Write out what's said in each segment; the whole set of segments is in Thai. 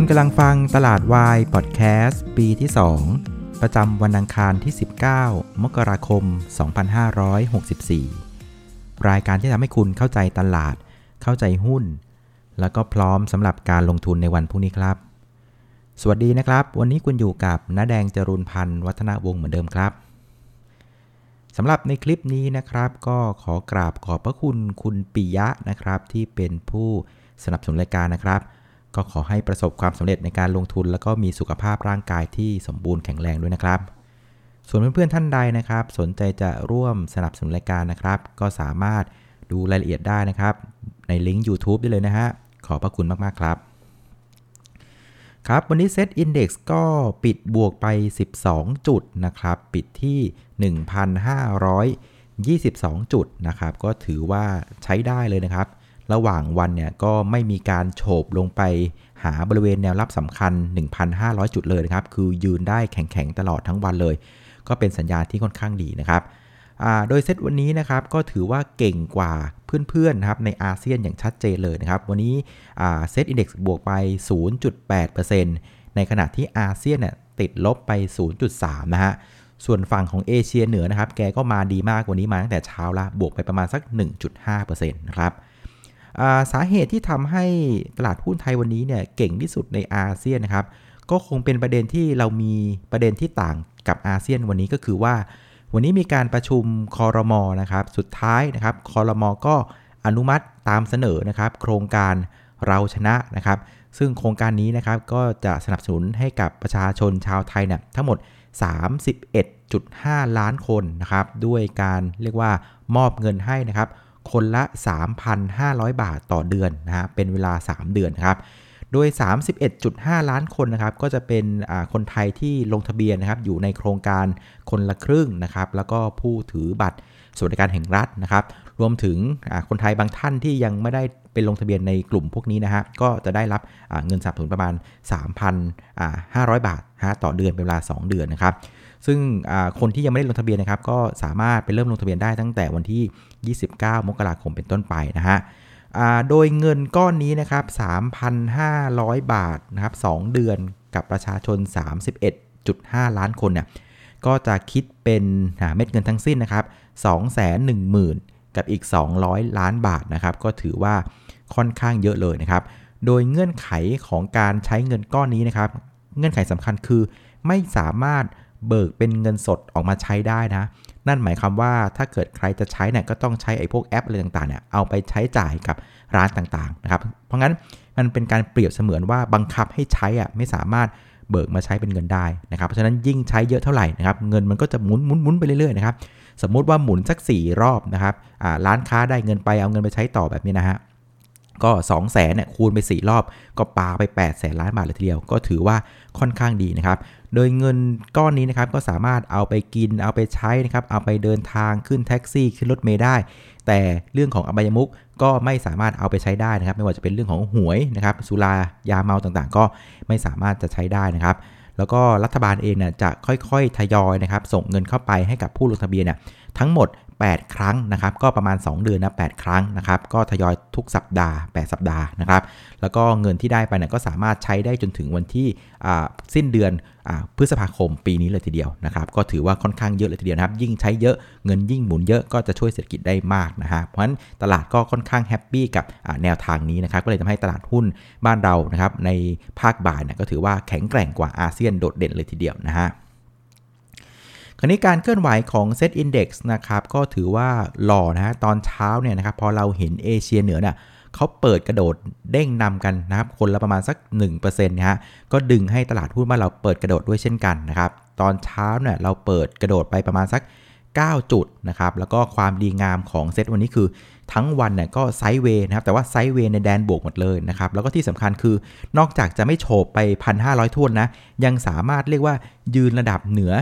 คุณกำลังฟังตลาดวายพอดแคสต์ปีที่ 2 ประจำวันอังคารที่ 19 มกราคม 2564 รายการที่ทำให้คุณเข้าใจตลาด เข้าใจหุ้น แล้วก็พร้อมสำหรับการลงทุนในวันพรุ่งนี้ครับ สวัสดีนะครับ วันนี้คุณอยู่กับน้าแดงจรุนพันธ์วัฒนวงศ์เหมือนเดิมครับสำหรับในคลิปนี้นะครับก็ขอกราบขอบพระคุณคุณปิยะนะครับที่เป็นผู้สนับสนุนรายการนะครับ ก็ขอให้ประสบความสำเร็จในการลงทุน แล้วก็มีสุขภาพร่างกายที่สมบูรณ์แข็งแรงด้วยนะครับ ส่วนเพื่อนๆท่านใดนะครับ สนใจจะร่วมสนับสนุนรายการนะครับ ก็สามารถดูรายละเอียดได้นะครับ ในลิงก์ YouTube ได้เลยนะฮะ ขอบพระคุณมากๆครับ ครับ วันนี้เซตอินดี x ก็ปิดบวกไป 12 จุดนะครับ ปิดที่ 1,522 จุดนะครับ ก็ถือว่าใช้ได้เลยนะครับ ระหว่างวันเนี่ยก็ไม่มีการโฉบลงไปหาบริเวณแนวรับสำคัญ 1,500 จุดเลยนะครับ คือยืนได้แข็งๆ ตลอดทั้งวันเลย ก็เป็นสัญญาณที่ค่อนข้างดีนะครับโดยเซตวันนี้นะครับก็ถือว่าเก่งกว่าเพื่อนๆนะครับในอาเซียนอย่างชัดเจนเลยนะครับ วันนี้เซตอินดี x บวกไป 0.8%ในขณะที่อาเซียนเนี่ยติดลบไป 0.3 นะฮะ ส่วนฝั่งของเอเชียเหนือนะครับ แกก็มาดีมากว่านี้มาตั้งแต่เช้าละ บวกไปประมาณสัก 1.5%นะครับ สาเหตุที่ทำให้ตลาดหุ้นไทยวันนี้เนี่ยเก่งที่สุดในอาเซียนนะครับ ก็คงเป็นประเด็นที่เรามีประเด็นที่ต่างกับอาเซียนวันนี้ก็คือว่า วันนี้มีการประชุมคอรมอนะครับ สุดท้ายนะครับคอรมอก็อนุมัติตามเสนอนะครับ โครงการเราชนะนะครับ ซึ่งโครงการนี้นะครับก็จะสนับสนุนให้กับประชาชนชาวไทยเนี่ยทั้งหมด 31.5 ล้านคนนะครับ ด้วยการเรียกว่ามอบเงินให้นะครับ คนละ 3,500 บาทต่อเดือนนะฮะเป็นเวลา 3 เดือนครับโดย 31.5 ล้านคนนะครับก็จะเป็นคนไทยที่ลงทะเบียนนะครับอยู่ในโครงการคนละครึ่งนะครับแล้วก็ผู้ถือบัตรสวัสดิการแห่งรัฐนะครับ รวมถึงคนไทยบางท่านที่ยังไม่ได้เป็นลงทะเบียนในกลุ่มพวกนี้นะฮะก็จะได้รับเงินสนับสนุนประมาณ 3,500 บาทต่อเดือนเป็นเวลา 2 เดือนนะครับ ซึ่งคนที่ยังไม่ได้ลงทะเบียนนะครับก็สามารถไปเริ่มลงทะเบียนได้ตั้งแต่วันที่ 29 มกราคมเป็นต้นไปนะฮะโดยเงินก้อนนี้นะครับ 3,500 บาทนะครับ 2 เดือนกับประชาชน 31.5 ล้านคนเนี่ยก็จะคิดเป็นเม็ดเงินทั้งสิ้นนะครับ 210,000 กับอีก 200 ล้านบาทนะครับ ก็ถือว่าค่อนข้างเยอะเลยนะครับ โดยเงื่อนไขของการใช้เงินก้อนนี้นะครับ เงื่อนไขสำคัญคือไม่สามารถ เบิกเป็นเงินสดออกมาใช้ได้นะ นั่นหมายความว่าถ้าเกิดใครจะใช้เนี่ยก็ต้องใช้ไอ้พวกแอปอะไรต่างๆเนี่ยเอาไปใช้จ่ายกับร้านต่างๆนะครับ เพราะงั้นมันเป็นการเปรียบเสมือนว่าบังคับให้ใช้อะไม่สามารถเบิกมาใช้เป็นเงินได้นะครับ เพราะฉะนั้นยิ่งใช้เยอะเท่าไหร่นะครับเงินมันก็จะหมุนหมุนหมุนไปเรื่อยๆนะครับ สมมุติว่าหมุนสัก 4 รอบนะครับร้านค้าได้เงินไปเอาเงินไปใช้ต่อแบบนี้นะฮะก็2 0 0แสนเนี่ยคูณไป 4 รอบก็ปาไป8แสนล้านบาทเลยทีเดียว ก็ถือว่าค่อนข้างดีนะครับ โดยเงินก้อนนี้นะครับก็สามารถเอาไปกินเอาไปใช้นะครับเอาไปเดินทางขึ้นแท็กซี่ขึ้นรถเมล์ได้ แต่เรื่องของอบายมุกก็ไม่สามารถเอาไปใช้ได้นะครับ ไม่ว่าจะเป็นเรื่องของหวยนะครับสุรายาเมาต่างๆ ก็ไม่สามารถจะใช้ได้นะครับ แล้วก็รัฐบาลเองเนี่ยจะค่อยๆทยอยนะครับส่งเงินเข้าไปให้กับผู้ลงทะเบียนเนี่ยทั้งหมด 8 ครั้งนะครับ ก็ประมาณ 2 เดือนนะ8ครั้งนะครับ ก็ทยอยทุกสัปดาห์ 8 สัปดาห์นะครับ แล้วก็เงินที่ได้ไปเนี่ยก็สามารถใช้ได้จนถึงวันที่สิ้นเดือนพฤษภาคมปีนี้เลยทีเดียวนะครับ ก็ถือว่าค่อนข้างเยอะเลยทีเดียวนะครับ ยิ่งใช้เยอะเงินยิ่งหมุนเยอะก็จะช่วยเศรษฐกิจได้มากนะฮะ เพราะฉะนั้นตลาดก็ค่อนข้าง happy กับแนวทางนี้นะครับ ก็เลยทำให้ตลาดหุ้นบ้านเรานะครับในภาคบ่ายเนี่ยก็ถือว่าแข็งแกร่งกว่าอาเซียนโดดเด่นเลยทีเดียวนะฮะ คราวนี้การเคลื่อนไหวของเซตอินดี x นะครับก็ถือว่าหล่อนะตอนเช้าเนี่ยนะครับพอเราเห็นเอเชียเหนือเนี่ยเขาเปิดกระโดดเด้งนำกันนะครับคนละประมาณสัก 1%นะฮะก็ดึงให้ตลาดหุ้นบ้านเราเปิดกระโดดด้วยเช่นกันนะครับตอนเช้าเนี่ยเราเปิดกระโดดไปประมาณสัก 9 จุดนะครับ แล้วก็ความดีงามของเซตวันนี้คือทั้งวันเนี่ยก็ sideway นะครับ แต่ว่า sideway ในแดนบวกหมดเลยนะครับ แล้วก็ที่สำคัญคือนอกจากจะไม่โฉบไป 1,500ทุนนะ ยังสามารถเรียกว่ายืนระดับเหนือ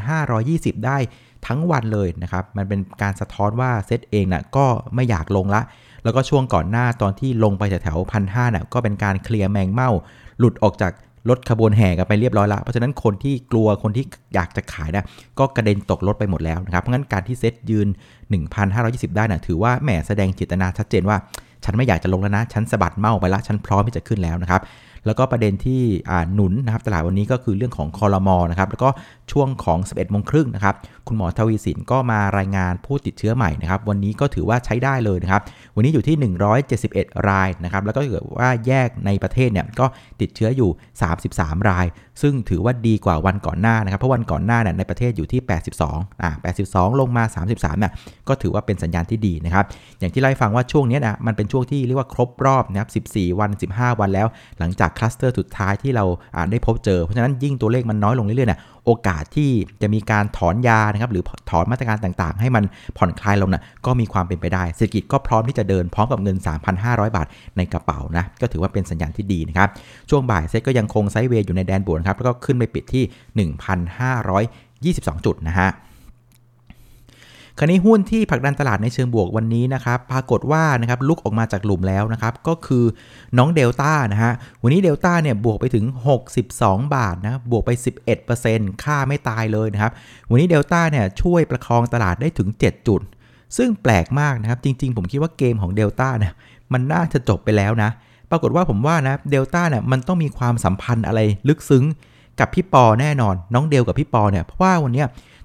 1,520 ได้ทั้งวันเลยนะครับ มันเป็นการสะท้อนว่าเซตเองนะ่ะก็ไม่อยากลงละ แล้วก็ช่วงก่อนหน้าตอนที่ลงไปแถวๆพันห้าน่ะก็เป็นการเคลียร์แมงเม่า หลุดออกจาก รถขบวนแห่กันไปเรียบร้อยละ เพราะฉะนั้นคนที่กลัวคนที่อยากจะขายนะก็กระเด็นตกรถไปหมดแล้วนะครับ เพราะงั้นการที่เซตยืน 1,520 ได้นะถือว่าแหมแสดงจิตนาชัดเจนว่า ฉันไม่อยากจะลงแล้วนะ ฉันสะบัดเมาไปละ ฉันพร้อมที่จะขึ้นแล้วนะครับ แล้วก็ประเด็นที่หนุนนะครับตลาดวันนี้ก็คือเรื่องของคอรมอนะครับแล้วก็ช่วงของ 11โมงครึ่งนะครับคุณหมอทวีสินก็มารายงานผู้ติดเชื้อใหม่นะครับวันนี้ก็ถือว่าใช้ได้เลยนะครับวันนี้อยู่ที่ 171 รายนะครับแล้วก็เกิดว่าแยกในประเทศเนี่ยก็ติดเชื้ออยู่ 33 ราย ซึ่งถือว่าดีกว่าวันก่อนหน้านะครับเพราะวันก่อนหน้าเนี่ยในประเทศอยู่ที่ 82อ่า82 ลงมา 33เนี่ยก็ถือว่าเป็นสัญญาณที่ดีนะครับอย่างที่ไล่ฟังว่าช่วงนี้นะมันเป็นช่วงที่เรียกว่าครบรอบนะครับ14 วัน 15 วันแล้วหลังจากคลัสเตอร์สุดท้ายที่เราได้พบเจอ เพราะฉะนั้นยิ่งตัวเลขมันน้อยลงเรื่อยๆเนี่ยโอกาสที่จะมีการถอนยานะครับหรือถอนมาตรการต่างๆ ให้มันผ่อนคลายลงนะฮะก็มีความเป็นไปได้เศรษฐกิจก็พร้อมที่จะเดินพร้อมกับเงิน 3,500 บาทในกระเป๋านะก็ถือว่าเป็นสัญญาณที่ดีนะครับช่วงบ่ายเซ็ตก็ยังคง sideway อยู่ในแดนบวกนะครับแล้วก็ขึ้นไปปิดที่ 1,522 จุดนะฮะ คราวนี้หุ้นที่ผลักดันตลาดในเชิงบวกวันนี้นะครับปรากฏว่านะครับลุกออกมาจากหลุมแล้วนะครับก็คือน้องเดลต้านะฮะวันนี้เดลต้าเนี่ยบวกไปถึง 62 บาทนะบวกไป 11%ค่าไม่ตายเลยนะครับวันนี้เดลต้าเนี่ยช่วยประคองตลาดได้ถึง 7 จุด ซึ่งแปลกมากนะครับจริง ๆ ผมคิดว่าเกมของเดลต้าเนี่ยมันน่าจะจบไปแล้วนะปรากฏว่าผมว่านะเดลต้าเนี่ยมันต้องมีความสัมพันธ์อะไรลึกซึ้งกับพี่ปอแน่นอน น้องเดลกับพี่ปอเนี่ยเพราะว่าวันนี้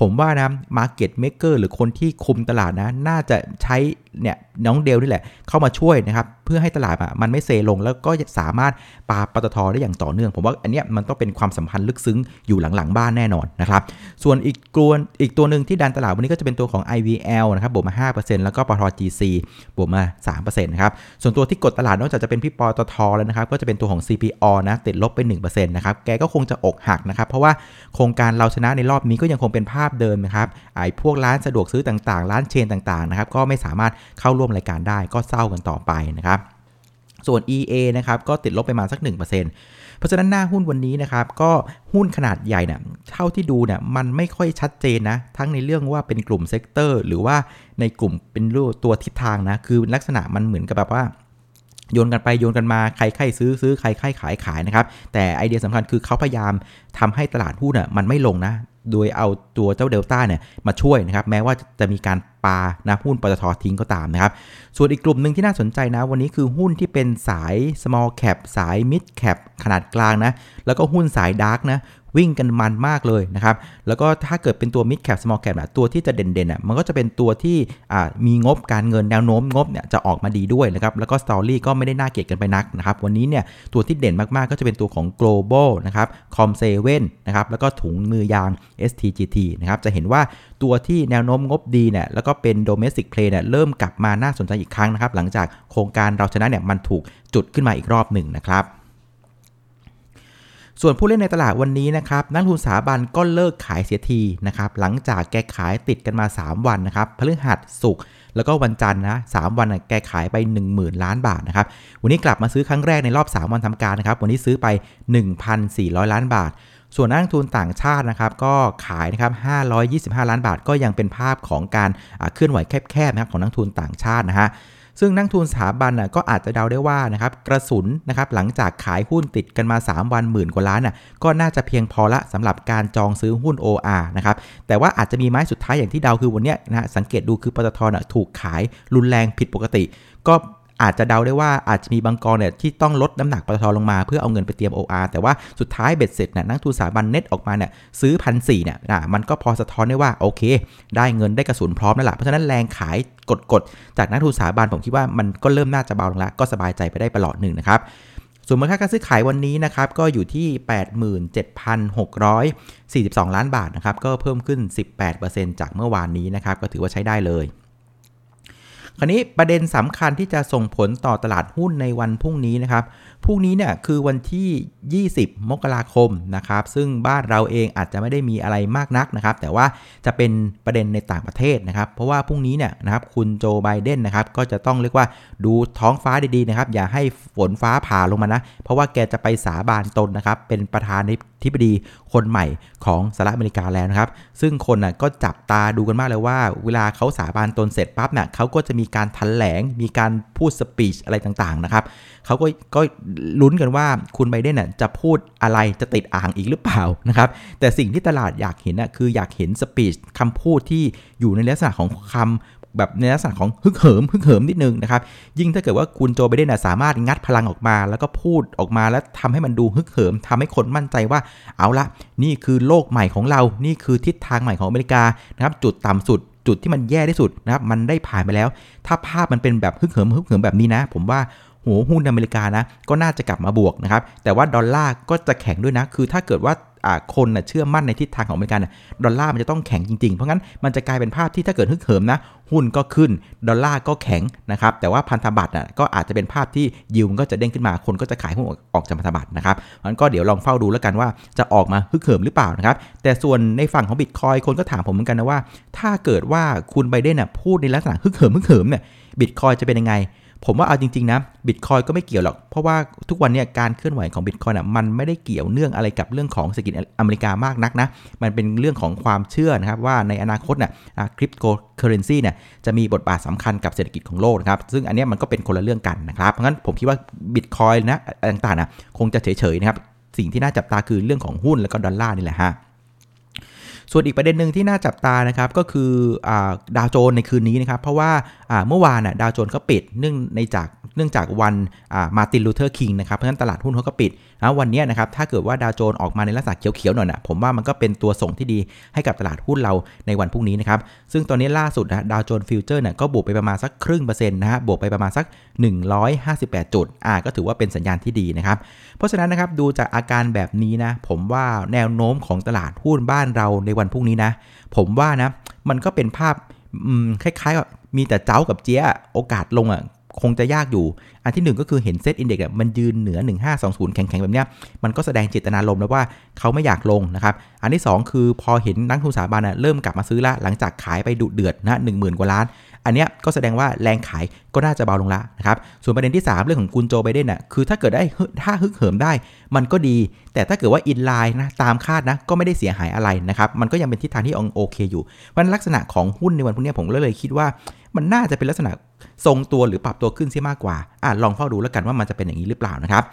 ผมว่านะ market maker หรือคนที่คุมตลาดนะ น่าจะใช้เนี่ยน้องเดลนี่แหละ เข้ามาช่วยนะครับ เพื่อให้ตลาดมันไม่เซลง แล้วก็สามารถปาปตทได้อย่างต่อเนื่อง ผมว่าอันนี้มันต้องเป็นความสัมพันธ์ลึกซึ้งอยู่หลังๆบ้านแน่นอนนะครับ ส่วนอีกกลวนอีกตัวหนึ่งที่ดันตลาดวันนี้ก็จะเป็นตัวของ IVL นะครับบวกมา 5%แล้วก็ปตท GC บวกมา 3%นะครับ ส่วนตัวที่กดตลาดนอกจากจะเป็นพี่ปตทแล้วนะครับ ก็จะเป็นตัวของ CPALL นะติดลบไป1%นะครับ แกก็คงจะอกหักนะครับ เพราะว่าโครงการเราชนะในรอบนี้ก็ยังคงเป็นภาพเดิมนะครับไอ้พวกร้านสะดวกซื้อต่างๆ ร้าน chain ต่างๆนะครับก็ไม่สามารถเข้าร่วมรายการได้ก็เศร้ากันต่อไปนะครับ ส่วน EA นะครับก็ติดลบไปมาสัก 1%เพราะฉะนั้นหน้าหุ้นวันนี้นะครับก็หุ้นขนาดใหญ่เนี่ยเท่าที่ดูเนี่ยมันไม่ค่อยชัดเจนนะ ทั้งในเรื่องว่าเป็นกลุ่ม sector หรือว่าในกลุ่มเป็นรูปตัวทิศทางนะ คือลักษณะมันเหมือนกับแบบว่าโยนกันไปโยนกันมาใครใครซื้อซื้อใครใครขายขายนะครับ แต่ไอเดียสำคัญคือเขาพยายามทำให้ตลาดหุ้นอะมันไม่ลงนะ โดยเอาตัวเจ้าเดลต้าเนี่ยมาช่วยนะครับแม้ว่าจะมีการปานะหุ้นปตททิ้งก็ตามนะครับ ส่วนอีกกลุ่มหนึ่งที่น่าสนใจนะ วันนี้คือหุ้นที่เป็นสาย small cap สาย mid cap ขนาดกลางนะ แล้วก็หุ้นสาย dark นะ วิ่งกันมันมากเลยนะครับ แล้วก็ถ้าเกิดเป็นตัว mid cap small cap นะตัวที่จะเด่นๆอะมันก็จะเป็นตัวที่มีงบการเงินแนวโน้มงบเนี่ยจะออกมาดีด้วยนะครับ แล้วก็ story ก็ไม่ได้น่าเกลียดกันไปนักนะครับ วันนี้เนี่ยตัวที่เด่นมากๆก็จะเป็นตัวของ global นะครับ com 7นะครับ แล้วก็ถุงมือยาง STGT นะครับ จะเห็นว่าตัวที่แนวโน้มงบดีเนี่ยแล้วก็เป็น domestic play เนี่ยเริ่มกลับมาน่าสนใจอีกครั้งนะครับ หลังจากโครงการเราชนะเนี่ยมันถูกจุดขึ้นมาอีกรอบหนึ่งนะครับ ส่วนผู้เล่นในตลาดวันนี้นะครับนักทุนสถาบันก็เลิกขายเสียทีนะครับหลังจากแกขายติดกันมา 3 วันนะครับพฤหัสสุกแล้วก็วันจันทร์นะสวันแกขายไป 10,000 ล้านบาทนะครับวันนี้กลับมาซื้อครั้งแรกในรอบ 3 วันทำการนะครับวันนี้ซื้อไป 1,400 ล้านบาท ส่วนนักทุนต่างชาตินะครับก็ขายนะครับ525 ล้านบาท ก็ยังเป็นภาพของการเคลื่อนไหวแคบๆนะครับของนักทุนต่างชาตินะฮะ ซึ่งนักทุนสถาบันน่ะก็อาจจะเดาได้ว่านะครับกระสุนนะครับหลังจากขายหุ้นติดกันมา 3 วันหมื่นกว่าล้านน่ะก็น่าจะเพียงพอละสำหรับการจองซื้อหุ้น OR นะครับแต่ว่าอาจจะมีไม้สุดท้ายอย่างที่เดาคือวันนี้นะสังเกตดูคือปตทถูกขายรุนแรงผิดปกติ ก็ อาจจะเดาได้ว่าอาจจะมีบางกองเนี่ยที่ต้องลดน้ำหนักปตทลงมาเพื่อเอาเงินไปเตรียม OR แต่ว่าสุดท้ายเบ็ดเสร็จนะนักทุนสถาบันเน็ตออกมาเนี่ยซื้อพันสี่เนี่ยนะมันก็พอสะท้อนได้ว่าโอเค ได้เงินได้กระสุนพร้อมแล้วล่ะเพราะฉะนั้นแรงขายกดๆจากนักทุนสถาบันผมคิดว่ามันก็เริ่มน่าจะเบาลงแล้วก็สบายใจไปได้ประหลอดหนึ่งนะครับส่วนมูลค่าการซื้อขายวันนี้นะครับก็อยู่ที่ 87,642 ล้านบาทนะครับก็เพิ่มขึ้น 18%จากเมื่อวานนี้นะครับก็ถือว่าใช้ได้เลย คราวนี้ประเด็นสำคัญที่จะส่งผลต่อตลาดหุ้นในวันพรุ่งนี้นะครับ พรุ่งนี้เนี่ยคือวันที่ 20 มกราคมนะครับ ซึ่งบ้านเราเองอาจจะไม่ได้มีอะไรมากนักนะครับ แต่ว่าจะเป็นประเด็นในต่างประเทศนะครับ เพราะว่าพรุ่งนี้เนี่ยนะครับคุณโจไบเดนนะครับก็จะต้องเรียกว่าดูท้องฟ้าดีๆนะครับ อย่าให้ฝนฟ้าผ่าลงมานะ เพราะว่าแกจะไปสาบานตนนะครับ เป็นประธานในทิบดีคนใหม่ของสหรัฐอเมริกาแล้วนะครับ ซึ่งคนน่ะก็จับตาดูกันมากเลยว่า เวลาเขาสาบานตนเสร็จปั๊บน่ะเขาก็จะมีีการทันแหลง มีการพูดสปีชอะไรต่างๆนะครับเขาก็ก็ลุ้นกันว่าคุณไบเดนน่ะจะพูดอะไรจะติดอ่างอีกหรือเปล่านะครับแต่สิ่งที่ตลาดอยากเห็นน่ะคืออยากเห็นสปีชคำพูดที่อยู่ในลักษณะของคำแบบในลักษณะของฮึกเหิมฮึกเหิมนิดนึงนะครับ ยิ่งถ้าเกิดว่าคุณโจไบเดนสามารถงัดพลังออกมา แล้วก็พูดออกมาแล้วทำให้มันดูฮึกเหิมทำให้คนมั่นใจว่าเอาละนี่คือโลกใหม่ของเรา นี่คือทิศทางใหม่ของอเมริกานะครับจุดต่ำสุด จุดที่มันแย่ที่สุดนะครับมันได้ผ่านไปแล้ว ถ้าภาพมันเป็นแบบฮึกเหิมฮึกเหิมแบบนี้นะ ผมว่าหัวหุ้นอเมริกานะก็น่าจะกลับมาบวกนะครับแต่ว่าดอลลาร์ก็จะแข็งด้วยนะ คือถ้าเกิดว่า คนนะเชื่อมั่นในทิศทางของอเมริกันดอลลาร์มันจะต้องแข็งจริง ๆ เพราะงั้นมันจะกลายเป็นภาพที่ถ้าเกิดฮึกเหิมนะหุ้นก็ขึ้นดอลลาร์ก็แข็งนะครับแต่ว่าพันธบัตรอะก็อาจจะเป็นภาพที่ยิวมันก็จะเด้งขึ้นมาคนก็จะขายหุ้นออกจากพันธบัตรนะครับมันก็เดี๋ยวลองเฝ้าดูแล้วกันว่าจะออกมาฮึกเหิมหรือเปล่านะครับแต่ส่วนในฝั่งของบิตคอยน์คนก็ถามผมเหมือนกันนะว่า ถ้าเกิดว่าคุณไบเดนพูดในลักษณะฮึกเหิมฮึกเหิมเนี่ยบิตคอยน์จะเป็นยังไง ผมว่าเอาจริงๆนะบิตคอยน์ก็ไม่เกี่ยวหรอก เพราะว่าทุกวันนี้การเคลื่อนไหวของบิตคอยน์อะมันไม่ได้เกี่ยวเนื่องอะไรกับเรื่องของเศรษฐกิจอเมริกามากนักนะ มันเป็นเรื่องของความเชื่อนะครับว่าในอนาคตเนี่ยคริปโตเคอร์เรนซีเนี่ยจะมีบทบาทสำคัญกับเศรษฐกิจของโลกนะครับ ซึ่งอันนี้มันก็เป็นคนละเรื่องกันนะครับ เพราะงั้นผมคิดว่าบิตคอยน์นะต่างๆนะคงจะเฉยๆนะครับ สิ่งที่น่าจับตาคือเรื่องของหุ้นแล้วก็ดอลลาร์นี่แหละฮะ ส่วนอีกประเด็นหนึ่งที่น่าจับตานะครับก็คือดาวโจนส์ในคืนนี้นะครับเพราะว่าเมื่อวานดาวโจนส์เขาปิดเนื่องในจาก เนื่องจากวันมาร์ตินลูเธอร์คิงนะครับเพราะฉะนั้นตลาดหุ้นเขาก็ปิดนะวันนี้นะครับถ้าเกิดว่าดาวโจนส์ออกมาในลักษณะเขียวๆหน่อยนะผมว่ามันก็เป็นตัวส่งที่ดีให้กับตลาดหุ้นเราในวันพรุ่งนี้นะครับซึ่งตอนนี้ล่าสุดนะดาวโจนส์ futures เนี่ยก็บวกไปประมาณสักครึ่งเปอร์เซ็นต์นะฮะบวกไปประมาณสัก 158 จุดอ่าก็ถือว่าเป็นสัญญาณที่ดีนะครับเพราะฉะนั้นนะครับดูจากอาการแบบนี้นะผมว่าแนวโน้มของตลาดหุ้นบ้านเราในวันพรุ่งนี้นะผมว่านะมันก็เป็นภาพคล้ายๆกับมีแต่เจ๊ากับเจี๊ยะโอกาสลงอะ คงจะยากอยู่ อันที่ 1 ก็คือเห็น SET Index มันยืนเหนือ 1520 แข็งๆ แบบนี้มันก็แสดงเจตนารมณ์แล้วว่าเขาไม่อยากลงนะครับ อันที่ 2 คือพอเห็นนักทุนสถาบันเริ่มกลับมาซื้อละหลังจากขายไปดุเดือดนะหนึ่งหมื่นกว่าล้าน อันนี้ก็แสดงว่าแรงขายก็น่าจะเบาลงละนะครับส่วนประเด็นที่ 3 เรื่องของกุนโจไบเดนน่ะคือถ้าเกิดได้ถ้าฮึกเหิมได้ มันก็ดี แต่ถ้าเกิดว่าอินไลน์นะตามคาดนะก็ไม่ได้เสียหายอะไรนะครับมันก็ยังเป็นทิศทางที่โอเคอยู่เพราะลักษณะของหุ้นในวันพรุ่งนี้ผมเลยคิดว่า มันน่าจะเป็นลักษณะทรงตัวหรือปรับตัวขึ้นเสียมากกว่าอ่าลองเฝ้าดูแล้วกันว่ามันจะเป็นอย่างนี้หรือเปล่านะครับ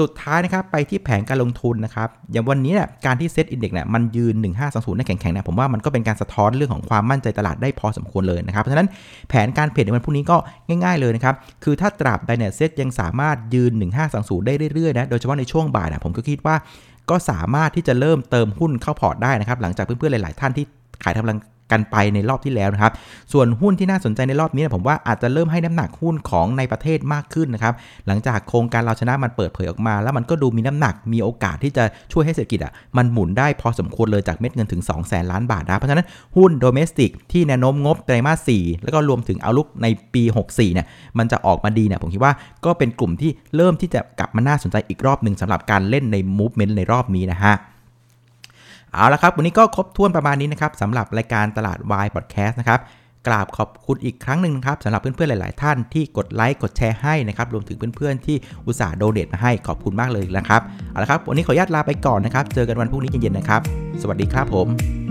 สุดท้ายนะครับไปที่แผนการลงทุนนะครับ อย่างวันนี้เนี่ยการที่ SET Index เนี่ยมันยืน 1520ได้แข็งๆเนี่ยผมว่ามันก็เป็นการสะท้อนเรื่องของความมั่นใจตลาดได้พอสมควรเลยนะครับเพราะฉะนั้นแผนการ trade ในวันพรุ่งนี้ก็ง่าย ๆเลยนะครับคือถ้าตราบใดเนี่ยเซ็ตยังสามารถยืน 1520 ได้เรื่อยๆนะโดยเฉพาะในช่วงบ่ายนะผมก็คิดว่าก็สามารถที่จะเริ่มเติมหุ้นเข้า port ได้นะครับหลังจากเพื่อนๆหลาย ๆ ท่านที่ขายทำกำไรกันไปในรอบที่แล้วนะครับ ส่วนหุ้นที่น่าสนใจในรอบนี้ผมว่าอาจจะเริ่มให้น้ำหนักหุ้นของในประเทศมากขึ้นนะครับหลังจากโครงการเราชนะมันเปิดเผยออกมา แล้วมันก็ดูมีน้ำหนักมีโอกาสที่จะช่วยให้เศรษฐกิจอะมันหมุนได้พอสมควรเลยจากเม็ดเงินถึง 2 0 0แสนล้านบาทนะเพราะฉะนั้นหุ้นโดเมสติกที่แนวโน้มงบไตรมาส4แล้วก็รวมถึงเอาลุกในปี 64เนี่ยมันจะออกมาดีเนี่ยผมคิดว่าก็เป็นกลุ่มที่เริ่มที่จะกลับมาน่าสนใจอีกรอบหนึ่งสำหรับการเล่นในมูฟเมนต์ในรอบนี้นะฮะ เอาละครับวันนี้ก็ครบถ้วนประมาณนี้นะครับสำหรับรายการตลาดวายพอดแคสต์นะครับกราบขอบคุณอีกครั้งหนึ่งครับสำหรับเพื่อนๆ หลาย ๆ ท่านที่กดไลค์กดแชร์ให้นะครับรวมถึงเพื่อนๆ ที่อุตส่าห์โดเนทมาให้ขอบคุณมากเลยนะครับเอาละครับวันนี้ขออนุญาตลาไปก่อนนะครับ เจอกันวันพรุ่งนี้เย็นๆนะครับ สวัสดีครับผม